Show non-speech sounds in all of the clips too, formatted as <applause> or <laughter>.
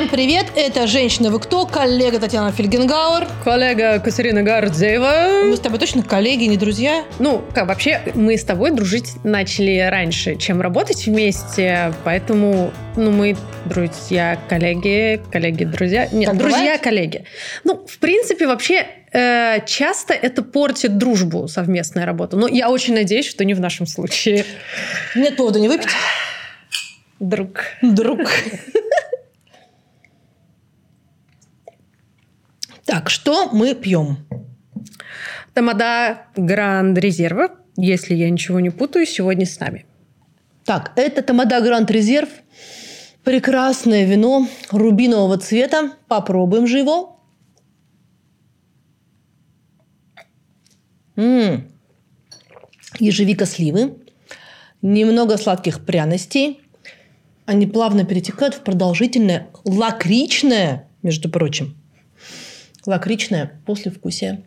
Всем привет, это «Женщина, вы кто?» Коллега Татьяна Фельгенгауэр. Коллега Катерина Гордеева. Мы с тобой точно коллеги, не друзья? Ну, как вообще, мы с тобой дружить начали раньше, чем работать вместе, поэтому, ну, мы друзья, коллеги, коллеги, друзья. Нет, Так друзья, бывает? коллеги. Ну, в принципе, вообще, э, часто это портит дружбу, совместная работа. Но я очень надеюсь, что не в нашем случае. Нет повода не выпить. Друг. Друг. <laughs> Так, что мы пьем? Тамада Гранд Резерва, если я ничего не путаю, сегодня с нами. Так, это Тамада Гранд Резерв. Прекрасное вино рубинового цвета. Попробуем же его. М. Ежевика сливы. Немного сладких пряностей. Они плавно перетекают в продолжительное лакричное, между прочим, лакричное послевкусие.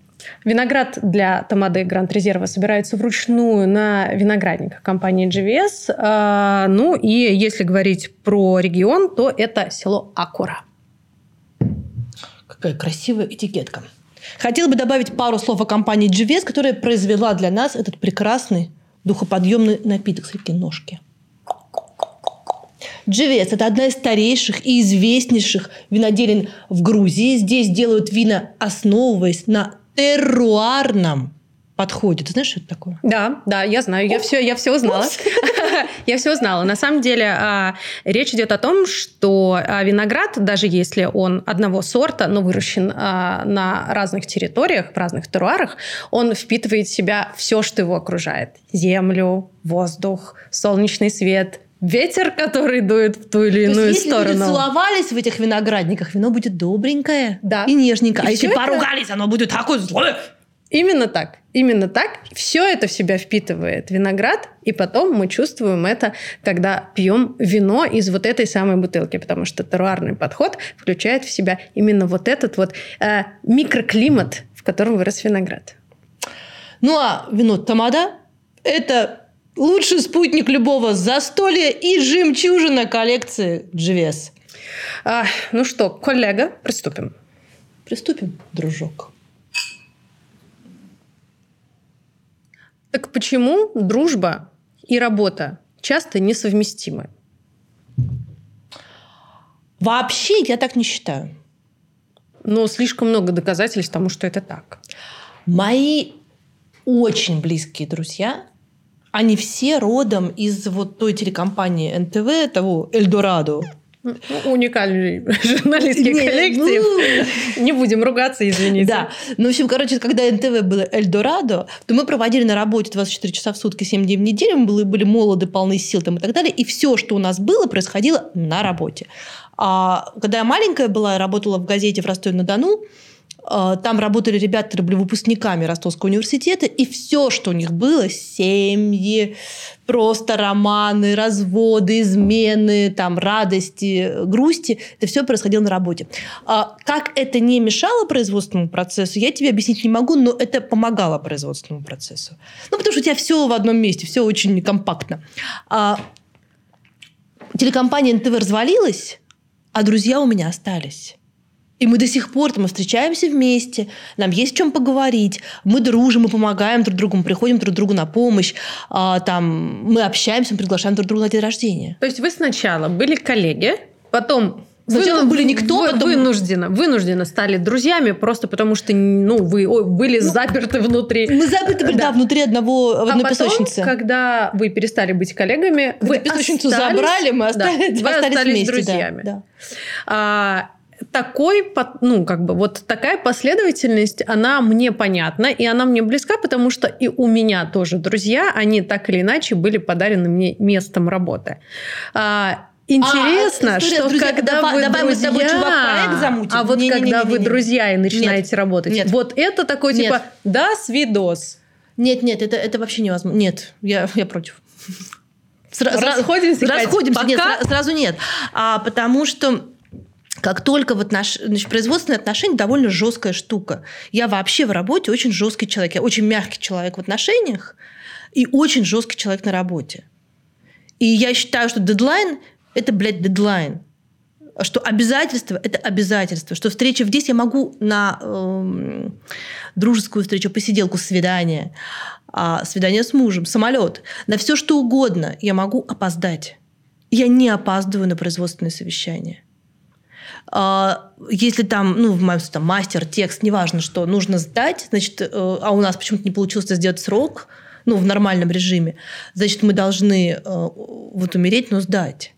Виноград для Тамады Гранд Резерва собирается вручную на виноградниках компании GVS. А, Ну и если говорить про регион, то это село Акура. Какая красивая этикетка. Хотела бы добавить пару слов о компании GVS, которая произвела для нас этот прекрасный духоподъемный напиток. Смотрите, ножки. GVS – это одна из старейших и известнейших виноделин в Грузии. Здесь делают вина, основываясь на терруарном подходе. Ты знаешь, что это такое? Да, да, я знаю, я все, я все узнала. <laughs> Я все узнала. На самом деле а, речь идет о том, что а, виноград, даже если он одного сорта, но выращен а, на разных территориях, в разных теруарах, он впитывает в себя все, что его окружает: землю, воздух, солнечный свет, ветер, который дует в ту или То иную есть, если люди сторону. целовались в этих виноградниках, вино будет добренькое Да. и нежненькое. И а если это- поругались, оно будет такое злое. Именно так. Именно так. Все это в себя впитывает виноград, и потом мы чувствуем это, когда пьем вино из вот этой самой бутылки, потому что теруарный подход включает в себя именно вот этот вот э, микроклимат, в котором вырос виноград. Ну а вино Тамада – это лучший спутник любого застолья и жемчужина коллекции GVS. А, ну что, коллега, приступим. Приступим, дружок. Так почему дружба и работа часто несовместимы? Вообще я так не считаю. Но слишком много доказательств тому, что это так. Мои очень близкие друзья, они все родом из вот той телекомпании НТВ, того Эльдорадо. Ну, Уникальный <laughs> журналистский Не, коллектив. ну, Не будем ругаться, извините. Да. Ну, в общем, короче, когда НТВ было Эльдорадо, то мы проводили на работе 24 часа в сутки, 7 дней в неделю, мы были, были молоды, полны сил там, и так далее. И все, что у нас было, происходило на работе. А когда я маленькая была, я работала в газете в Ростове-на-Дону, там работали ребята, которые были выпускниками Ростовского университета, и все, что у них было, семьи, просто романы, разводы, измены, там, радости, грусти, это все происходило на работе. А Как это не мешало производственному процессу, я тебе объяснить не могу, но это помогало производственному процессу. Ну, потому что у тебя все в одном месте, все очень компактно. А Телекомпания НТВ развалилась, а друзья у меня остались. И мы до сих пор там, мы встречаемся вместе, нам есть о чем поговорить, мы дружим, мы помогаем друг другу, мы приходим друг другу на помощь, а, там, мы общаемся, мы приглашаем друг друга на день рождения. То есть вы сначала были коллеги, потом Сначала вы- были никто, вы- потом- вынужденно, вынужденно стали друзьями просто потому что ну вы ой, были заперты внутри. Мы заперты были, да, Да. внутри одного, А одной потом, песочнице. когда вы перестали быть коллегами, Вы вы песочницу остались- забрали, мы да, остались, <laughs> вы остались остались вместе. да, друзьями. да. А, такой, ну, как бы, вот такая последовательность, она мне понятна, и она мне близка, потому что и у меня тоже друзья, они так или иначе были подарены мне местом работы. А, Интересно, А, история что с друзьями. когда Давай- вы давай мы с тобой, друзья, чувак, проект замутим. а вот Не-не-не-не-не-не. когда вы друзья и начинаете работать, Нет. вот это такой Нет. типа да, свидос. Нет, нет, это, это вообще невозможно. Нет, я, я против. Сра- Расходимся, Кать? Расходимся. Нет, Пока? сра- сразу нет. А, потому что как только в отнош... значит, производственные отношения довольно жесткая штука. Я вообще в работе очень жесткий человек. Я очень мягкий человек в отношениях и очень жесткий человек на работе. И я считаю, что дедлайн – это, блядь, дедлайн. что обязательство – это обязательство, что встреча в 10 я могу на э, дружескую встречу, посиделку, свидание, а свидание с мужем, самолет, на все что угодно я могу опоздать. Я не опаздываю на производственное совещание. А, если там, ну, в моем случае, там, мастер, текст, неважно что, нужно сдать, значит, э, а у нас почему-то не получилось сделать срок, ну, в нормальном режиме, значит, мы должны э, вот умереть, но сдать.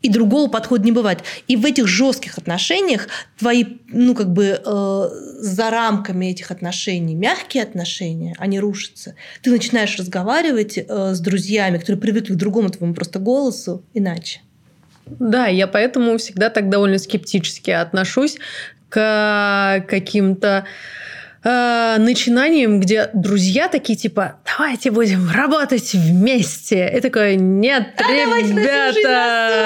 И другого подхода не бывает. И в этих жестких отношениях твои, ну, как бы э, за рамками этих отношений, мягкие отношения, они рушатся. Ты начинаешь разговаривать э, с друзьями, которые привыкли к другому твоему просто голосу, иначе. Да, я поэтому всегда так довольно скептически отношусь к каким-то э, начинанием, где друзья такие типа, давайте будем работать вместе. И такое, нет, а ребята,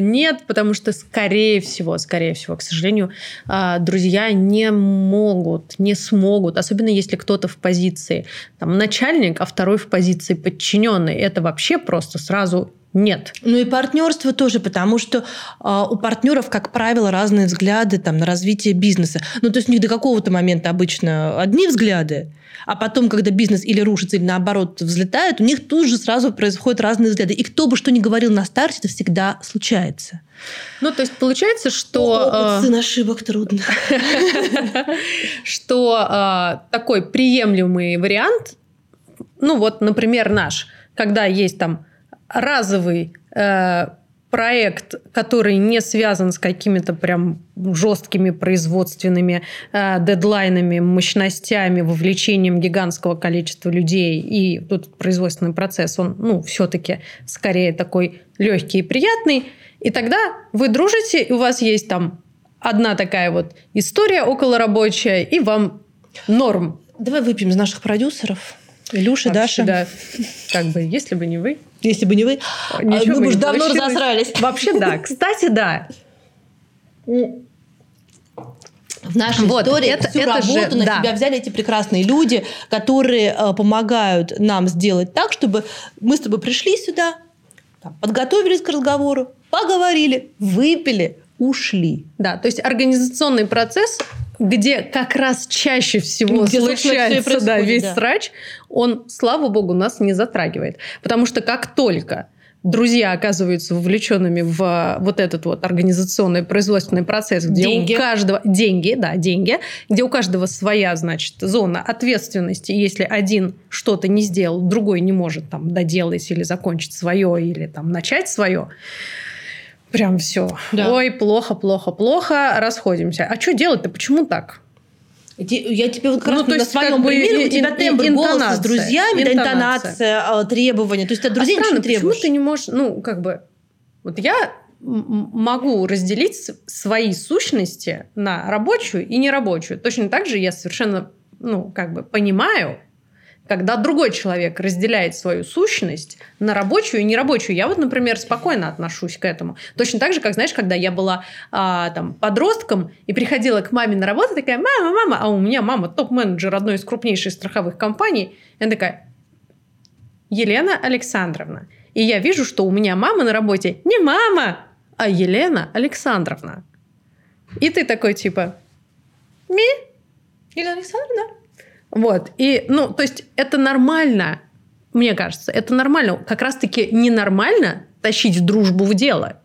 нет, потому что скорее всего, скорее всего, к сожалению, э, друзья не могут, не смогут, особенно если кто-то в позиции там начальник, а второй в позиции подчиненный. Это вообще просто сразу нет. Ну и партнерство тоже, потому что э, у партнеров, как правило, разные взгляды там, на развитие бизнеса. Ну, то есть у них до какого-то момента обычно одни взгляды, а потом, когда бизнес или рушится, или наоборот взлетает, у них тут же сразу происходят разные взгляды. И кто бы что ни говорил на старте, это всегда случается. Ну, то есть получается, что... Опыт сын ошибок трудно. <laughs> Что а, такой приемлемый вариант, ну вот, например, наш, когда есть там разовый э, проект, который не связан с какими-то прям жесткими производственными э, дедлайнами, мощностями, вовлечением гигантского количества людей, и тут производственный процесс, он, ну, все-таки скорее такой легкий и приятный, и тогда вы дружите, и у вас есть там одна такая вот история околорабочая, и вам норм. Давай выпьем из наших продюсеров. Илюша, Вообще, Даша. Да. Как бы, если бы не вы. Если бы не вы, Ничего мы бы уже давно получилось. разосрались. Вообще, да. <laughs> Кстати, да. В нашей вот, истории это, всю это работу же, на да. себя взяли эти прекрасные люди, которые э, помогают нам сделать так, чтобы мы с тобой пришли сюда, там, подготовились к разговору, поговорили, выпили, ушли. Да, то есть организационный процесс где как раз чаще всего где, случается да, весь да. срач, он, слава богу, нас не затрагивает. Потому что как только друзья оказываются вовлеченными в вот этот вот организационный производственный процесс, где деньги. у каждого деньги, да, деньги, где у каждого своя, значит, зона ответственности. Если один что-то не сделал, другой не может там доделать или закончить свое, или там начать свое, Прям все. Да. Ой, плохо, плохо, плохо, расходимся. А что делать-то? Почему так? Я тебе вот как ну, раз на своем как бы примере, у тебя тембр голоса с друзьями, интонация, интонация а, требования. То есть ты от друзей а ничего не требуешь. Почему ты не можешь, ну, как бы... Вот я могу разделить свои сущности на рабочую и нерабочую. Точно так же я совершенно, ну, как бы понимаю, когда другой человек разделяет свою сущность на рабочую и нерабочую. Я вот, например, спокойно отношусь к этому. Точно так же, как, знаешь, когда я была а, там, подростком и приходила к маме на работу, такая, мама, мама, а у меня мама топ-менеджер одной из крупнейших страховых компаний. И она такая, Елена Александровна. И я вижу, что у меня мама на работе не мама, а Елена Александровна. И ты такой типа, ми? Елена Александровна? Вот. И, ну, то есть это нормально, мне кажется, это нормально. Как раз-таки ненормально тащить дружбу в дело.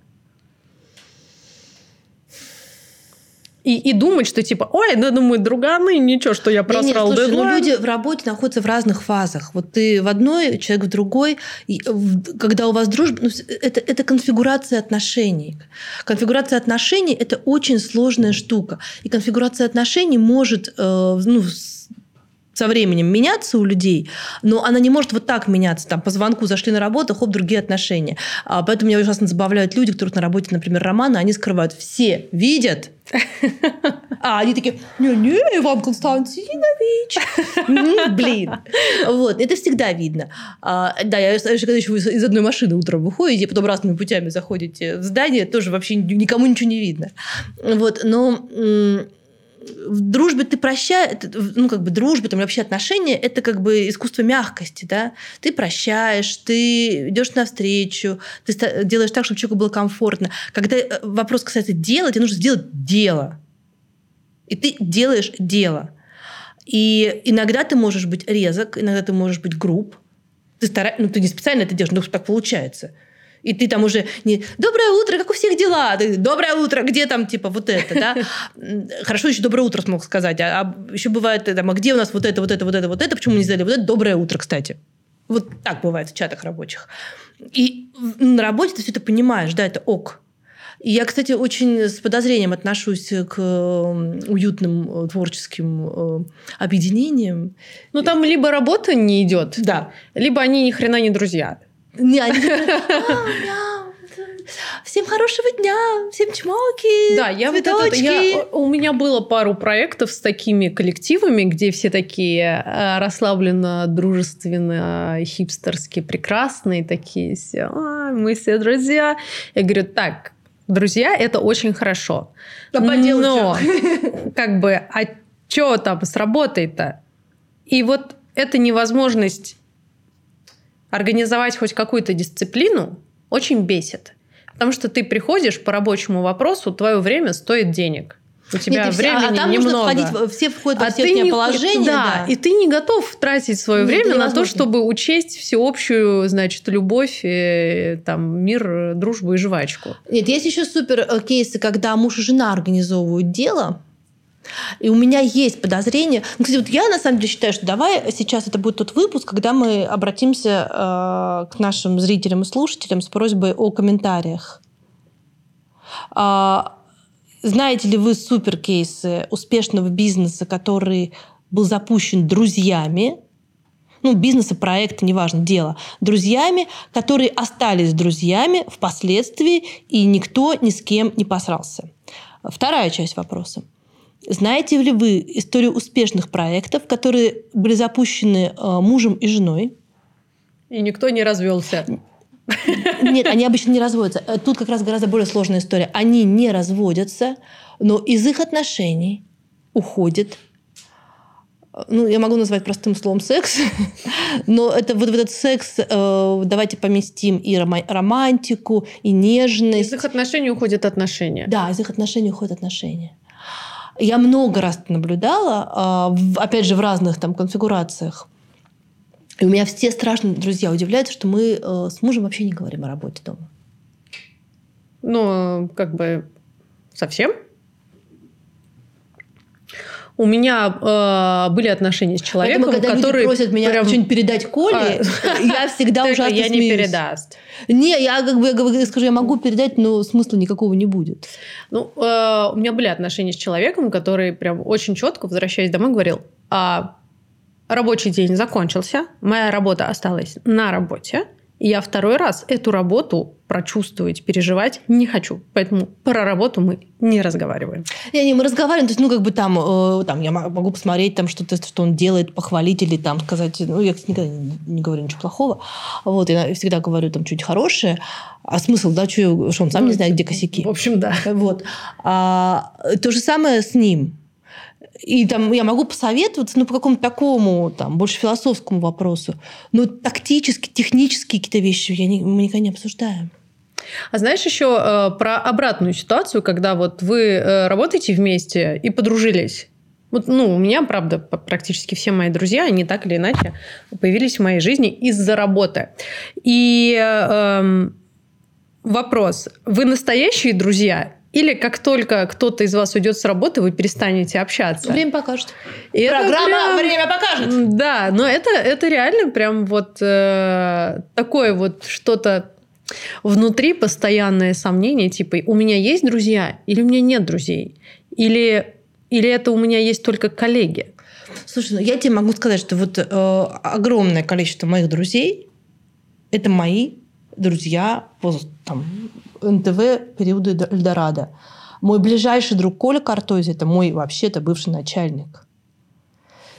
И, и думать, что типа, ой, ну, думаю, друганы, ничего, что я просрал нет, нет, слушай, ну, люди в работе находятся в разных фазах. Вот ты в одной, человек в другой. И когда у вас дружба, ну, это, это конфигурация отношений. Конфигурация отношений – это очень сложная штука. И конфигурация отношений может э, ну, со временем меняться у людей, но она не может вот так меняться. Там по звонку зашли на работу, хоп, другие отношения. А, поэтому меня ужасно забавляют люди, которые на работе, например, романы, они скрывают. Все видят, а они такие, не-не, Иван Константинович. Блин. Вот, это всегда видно. А, да, я когда еще из одной машины утром выходите, потом разными путями заходите в здание, тоже вообще никому ничего не видно. Вот, но в дружбе ты прощаешь, ну, как бы дружба, там, вообще отношения, это как бы искусство мягкости, да. Ты прощаешь, ты идешь навстречу, ты делаешь так, чтобы человеку было комфортно. Когда э, вопрос касается дела, тебе нужно сделать дело. И ты делаешь дело. И иногда ты можешь быть резок, иногда ты можешь быть груб. Ты стараешься, ну, ты не специально это делаешь, но так получается. И ты там уже не «Доброе утро, как у всех дела?» ты, «Доброе утро, где там?» Типа вот это, да? Хорошо еще «Доброе утро» смог сказать. А, а еще бывает там «А где у нас вот это, вот это, вот это, вот это?» Почему мы не сделали вот это? «Доброе утро», кстати. Вот так бывает в чатах рабочих. И на работе ты все это понимаешь, да, это ок. И я, кстати, очень с подозрением отношусь к уютным э, творческим э, объединениям. Ну, там либо работа не идет, да. либо они ни хрена не друзья. Не, они <laughs> Всем хорошего дня, всем чмоки, Да, я вот это, я, у меня было пару проектов с такими коллективами, где все такие э, расслабленно, дружественно, хипстерски прекрасные, такие все, а, мы все друзья. Я говорю, так, друзья, это очень хорошо. Да, Но, <laughs> как бы, а что там с работой-то? И вот эта невозможность организовать хоть какую-то дисциплину очень бесит. Потому что ты приходишь по рабочему вопросу, твое время стоит денег. У тебя Нет, времени а, а там немного. Нужно входить, все входят во а все не, положения. Да, да, и ты не готов тратить свое Нет, время на то, чтобы учесть всеобщую, значит, любовь, и, там, мир, дружбу и жвачку. Нет, есть еще супер э, кейсы, когда муж и жена организовывают дело, и у меня есть подозрение. Ну, кстати, вот я на самом деле считаю, что давай сейчас это будет тот выпуск, когда мы обратимся э, к нашим зрителям и слушателям с просьбой о комментариях. А, знаете ли вы супер кейсы успешного бизнеса, который был запущен друзьями, ну, бизнеса, проекта, неважно, дело, друзьями, которые остались друзьями впоследствии, и никто ни с кем не посрался. Вторая часть вопроса. Знаете ли вы историю успешных проектов, которые были запущены э, мужем и женой? И никто не развелся. Нет, они обычно не разводятся. Э, тут как раз гораздо более сложная история. Они не разводятся, но из их отношений уходит ну, я могу назвать простым словом секс, <laughs> но это вот, вот этот секс, э, давайте поместим и романтику, и нежность. Из их отношений уходят отношения. Да, из их отношений уходят отношения. Я много раз наблюдала, а, опять же, в разных там конфигурациях. И у меня все страшные друзья удивляются, что мы э, с мужем вообще не говорим о работе дома. Ну, как бы совсем? У меня э, были отношения с человеком, Поэтому, когда который люди просят меня прям... что-нибудь передать Коле, а, <laughs> я всегда ужасно я не передаст. Не, я как бы я скажу, я могу передать, но смысла никакого не будет. Ну, э, у меня были отношения с человеком, который прям очень четко, возвращаясь домой, говорил, а рабочий день закончился, моя работа осталась на работе, я второй раз эту работу прочувствовать, переживать не хочу. Поэтому про работу мы не разговариваем. Не, не, мы разговариваем, то есть, ну, как бы там, э, там я могу посмотреть, там, что-то, что он делает, похвалить или там сказать, ну, я никогда не, говорю ничего плохого. Вот, я всегда говорю там что-нибудь хорошее. А смысл, да, что, что он сам не знает, где косяки. В общем, да. Вот. А, то же самое с ним. И там я могу посоветоваться, ну, по какому-то такому, там, больше философскому вопросу. Но тактически, технические какие-то вещи я не, мы никогда не обсуждаем. А знаешь еще э, про обратную ситуацию, когда вот вы э, работаете вместе и подружились? Вот, ну, у меня, правда, практически все мои друзья, они так или иначе появились в моей жизни из-за работы. И э, вопрос: вы настоящие друзья или как только кто-то из вас уйдет с работы, вы перестанете общаться. Время покажет. И Программа прям, «Время покажет». Да, но это, это реально прям вот э, такое вот что-то внутри постоянное сомнение, типа, у меня есть друзья или у меня нет друзей? Или, или это у меня есть только коллеги? Слушай, ну я тебе могу сказать, что вот э, огромное количество моих друзей – это мои друзья по там, НТВ периода Эльдорадо. Мой ближайший друг Коля Картози – это мой вообще-то бывший начальник.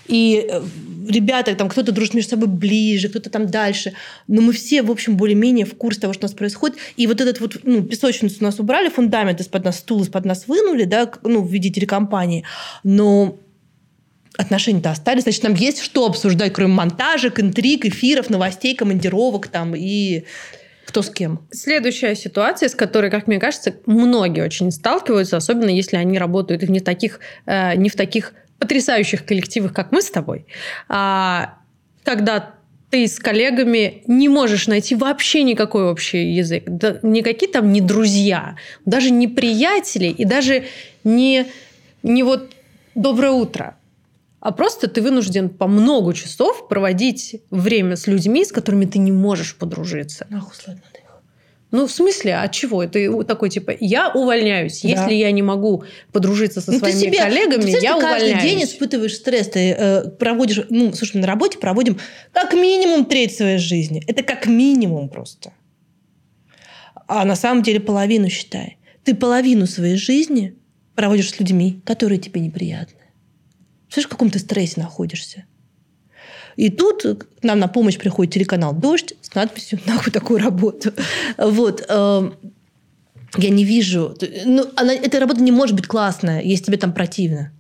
И э, ребята, там кто-то дружит между собой ближе, кто-то там дальше. Но мы все, в общем, более-менее в курсе того, что у нас происходит. И вот этот вот, ну, песочницу у нас убрали, фундамент из-под нас, стул из-под нас вынули, да, ну, в виде телекомпании. Но отношения-то остались, значит, нам есть что обсуждать, кроме монтажек, интриг, эфиров, новостей, командировок там и кто с кем. Следующая ситуация, с которой, как мне кажется, многие очень сталкиваются, особенно если они работают не таких, э, не в таких потрясающих коллективах, как мы с тобой, а когда ты с коллегами не можешь найти вообще никакой общий язык. Да, никакие там не друзья, даже не приятели и даже не, не вот «доброе утро», а просто ты вынужден по много часов проводить время с людьми, с которыми ты не можешь подружиться. Нахуй ладно, ну, в смысле, от чего? Это такой, типа, я увольняюсь. Да. Если я не могу подружиться со ну, своими себе, коллегами, ты, я ты увольняюсь. каждый день испытываешь стресс. Ты э, проводишь... Ну, слушай, на работе проводим как минимум треть своей жизни. Это как минимум просто. А на самом деле половину считай. Ты половину своей жизни проводишь с людьми, которые тебе неприятны. Слышишь, в каком то стрессе находишься? И тут к нам на помощь приходит телеканал «Дождь» с надписью <laughs> «Нахуй такую работу». Вот. Эм, я не вижу... Ну, она, эта работа не может быть классная, если тебе там противно.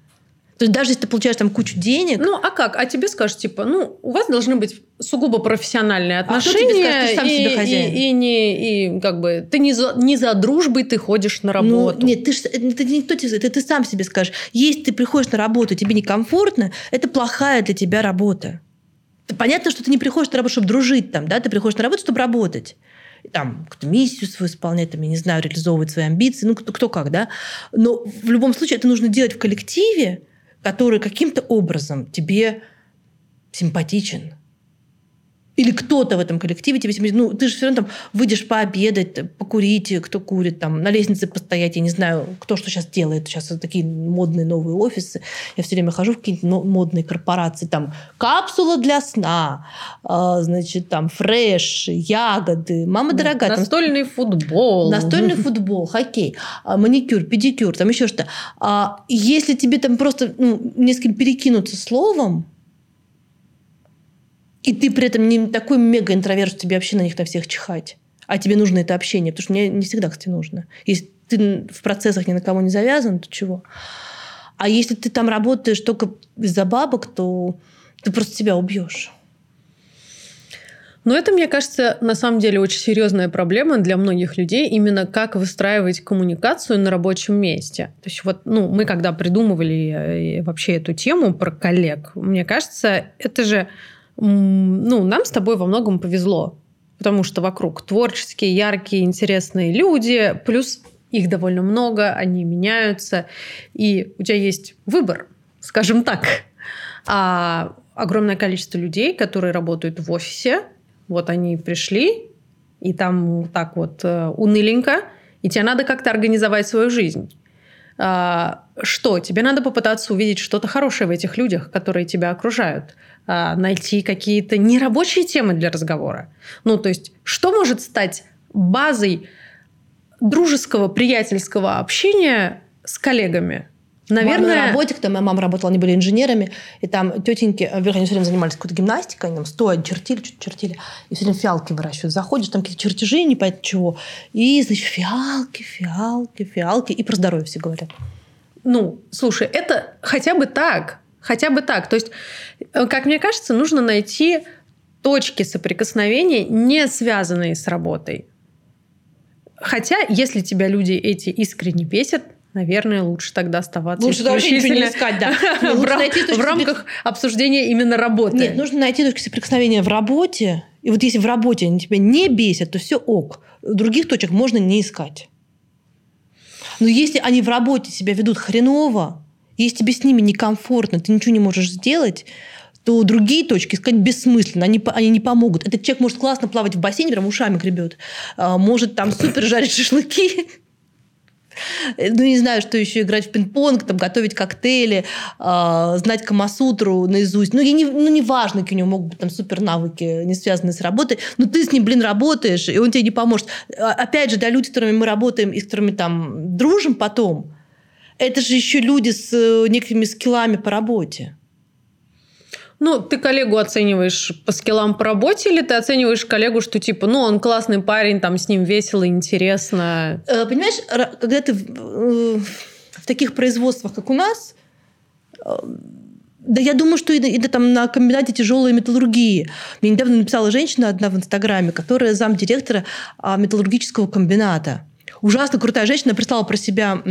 То есть даже если ты получаешь там кучу денег... Ну, а как? А тебе скажут, типа, ну, у вас должны быть сугубо профессиональные отношения. А кто тебе скажет, ты сам и, себе хозяин? И, и, не, и как бы ты не за, не за дружбой ты ходишь на ну, работу. Ну, нет, ты ж, это не кто тебе это ты сам себе скажешь. Если ты приходишь на работу, тебе некомфортно, это плохая для тебя работа. Понятно, что ты не приходишь на работу, чтобы дружить там, да, ты приходишь на работу, чтобы работать там, какую-то миссию свою исполнять, там, я не знаю, реализовывать свои амбиции, ну, кто, кто как, да. Но в любом случае это нужно делать в коллективе, который каким-то образом тебе симпатичен, или кто-то в этом коллективе тебе... Ну, ты же все равно там выйдешь пообедать, покурить, кто курит, там, на лестнице постоять. Я не знаю, кто что сейчас делает. Сейчас такие модные новые офисы. Я все время хожу в какие-нибудь модные корпорации. Там капсула для сна, э, значит, там фреш, ягоды. Мама дорогая. Настольный там, футбол. Настольный <laughs> футбол, хоккей, а, маникюр, педикюр, там еще что. А если тебе там просто ну, не с кем перекинуться словом, и ты при этом не такой мега-интроверт, что тебе вообще на них на всех чихать. А тебе нужно это общение. Потому что мне не всегда, кстати, нужно. Если ты в процессах ни на кого не завязан, то чего? А если ты там работаешь только из-за бабок, то ты просто себя убьешь. Но это, мне кажется, на самом деле очень серьезная проблема для многих людей, именно как выстраивать коммуникацию на рабочем месте. То есть вот, ну, мы когда придумывали э, вообще эту тему про коллег, мне кажется, это же ну, нам с тобой во многом повезло, потому что вокруг творческие, яркие, интересные люди, плюс их довольно много, они меняются, и у тебя есть выбор, скажем так. А огромное количество людей, которые работают в офисе, вот они пришли, и там так вот э, уныленько, и тебе надо как-то организовать свою жизнь. А, что? Тебе надо попытаться увидеть что-то хорошее в этих людях, которые тебя окружают. А, найти какие-то нерабочие темы для разговора. Ну, то есть, что может стать базой дружеского, приятельского общения с коллегами? Наверное... На работе, когда моя мама работала, они были инженерами, и там тетеньки, вернее, они все время занимались какой-то гимнастикой, они там стоя чертили, что-то чертили, и все время фиалки выращивают. Заходишь, там какие-то чертежи, не понятно чего, и, значит, фиалки, фиалки, фиалки, и про здоровье все говорят. Ну, слушай, это хотя бы так, хотя бы так. То есть, э, как мне кажется, нужно найти точки соприкосновения, не связанные с работой. Хотя, если тебя люди эти искренне бесят, наверное, лучше тогда оставаться лучше исключительно не искать, да. <laughs> в, в рамках обсуждения именно работы. Нет, нужно найти точки соприкосновения в работе. И вот если в работе они тебя не бесят, то все ок. Других точек можно не искать. Но если они в работе себя ведут хреново, если тебе с ними некомфортно, ты ничего не можешь сделать, то другие точки искать бессмысленно, они, они не помогут. Этот человек может классно плавать в бассейне, прям ушами гребет, а, может там супер жарить шашлыки, ну, не знаю, что еще играть в пинг-понг, там, готовить коктейли, э, знать Камасутру наизусть. Ну, я не, ну, не важно, какие у него могут быть там супер навыки, не связанные с работой, но ты с ним, блин, работаешь, и он тебе не поможет. А, опять же, для людей, с которыми мы работаем и с которыми там дружим потом, это же еще люди с э, некими скиллами по работе. Ну, ты коллегу оцениваешь по скиллам по работе, или ты оцениваешь коллегу, что типа, ну, он классный парень, там с ним весело, интересно? Э, понимаешь, когда ты в, э, в таких производствах, как у нас, да я думаю, что и, и там на комбинате тяжелой металлургии. Мне недавно написала женщина одна в Инстаграме, которая замдиректора а, металлургического комбината. Ужасно крутая женщина прислала про себя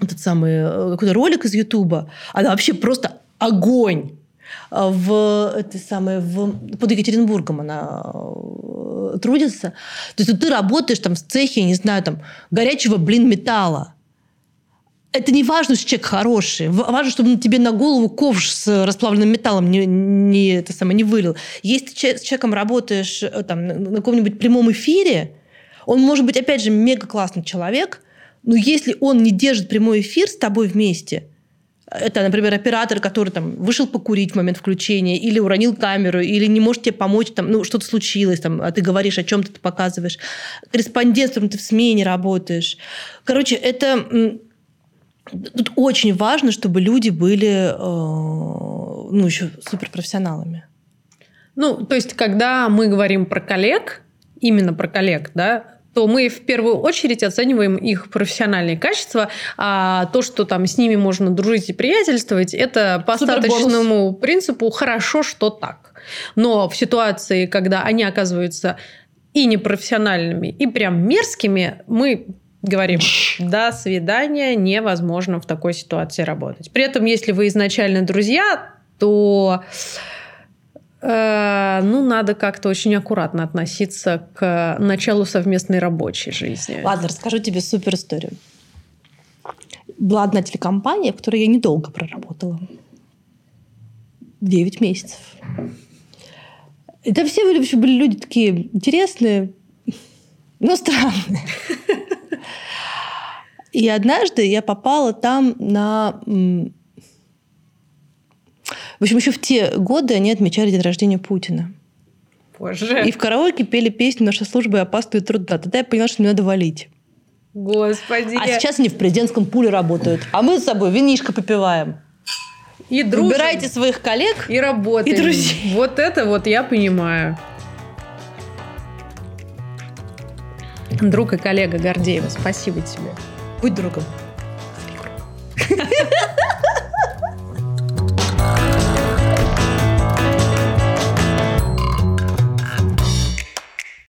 этот самый какой-то ролик из Ютуба. Она вообще просто огонь. А, в этой самой, в, под Екатеринбургом она э, трудится. То есть вот ты работаешь там в цехе, не знаю, там, горячего, блин, металла. Это не важно, что человек хороший. Важно, чтобы он тебе на голову ковш с расплавленным металлом не, не, это самое, не вылил. Если ты с человеком работаешь э, там, на каком-нибудь прямом эфире, он может быть, опять же, мега классный человек, но если он не держит прямой эфир с тобой вместе – это, например, оператор, который там вышел покурить в момент включения, или уронил камеру, или не может тебе помочь, там, ну, что-то случилось, там, а ты говоришь, о чем ты показываешь. Корреспондент, ты в смене работаешь. Короче, это Тут очень важно, чтобы люди были э, ну, еще суперпрофессионалами. Ну, то есть, когда мы говорим про коллег, именно про коллег, да, то мы в первую очередь оцениваем их профессиональные качества, а то, что там с ними можно дружить и приятельствовать, это по остаточному принципу хорошо, что так. Но в ситуации, когда они оказываются и непрофессиональными, и прям мерзкими, мы говорим, до свидания, невозможно в такой ситуации работать. При этом, если вы изначально друзья, то ну, надо как-то очень аккуратно относиться к началу совместной рабочей жизни. Ладно, расскажу тебе супер историю. Была одна телекомпания, в которой я недолго проработала. Девять месяцев. Это все были, были люди такие интересные, но странные. <laughs> И однажды я попала там на в общем, еще в те годы они отмечали день рождения Путина. Боже. И в караоке пели песню «Наша служба и трудна». Тогда я поняла, что мне надо валить. Господи. А сейчас они в президентском пуле работают. А мы с собой винишко попиваем. И дружим. Выбирайте своих коллег. И работаем. И друзей. Вот это вот я понимаю. Друг и коллега Гордеева, спасибо тебе. Будь другом. <laughs>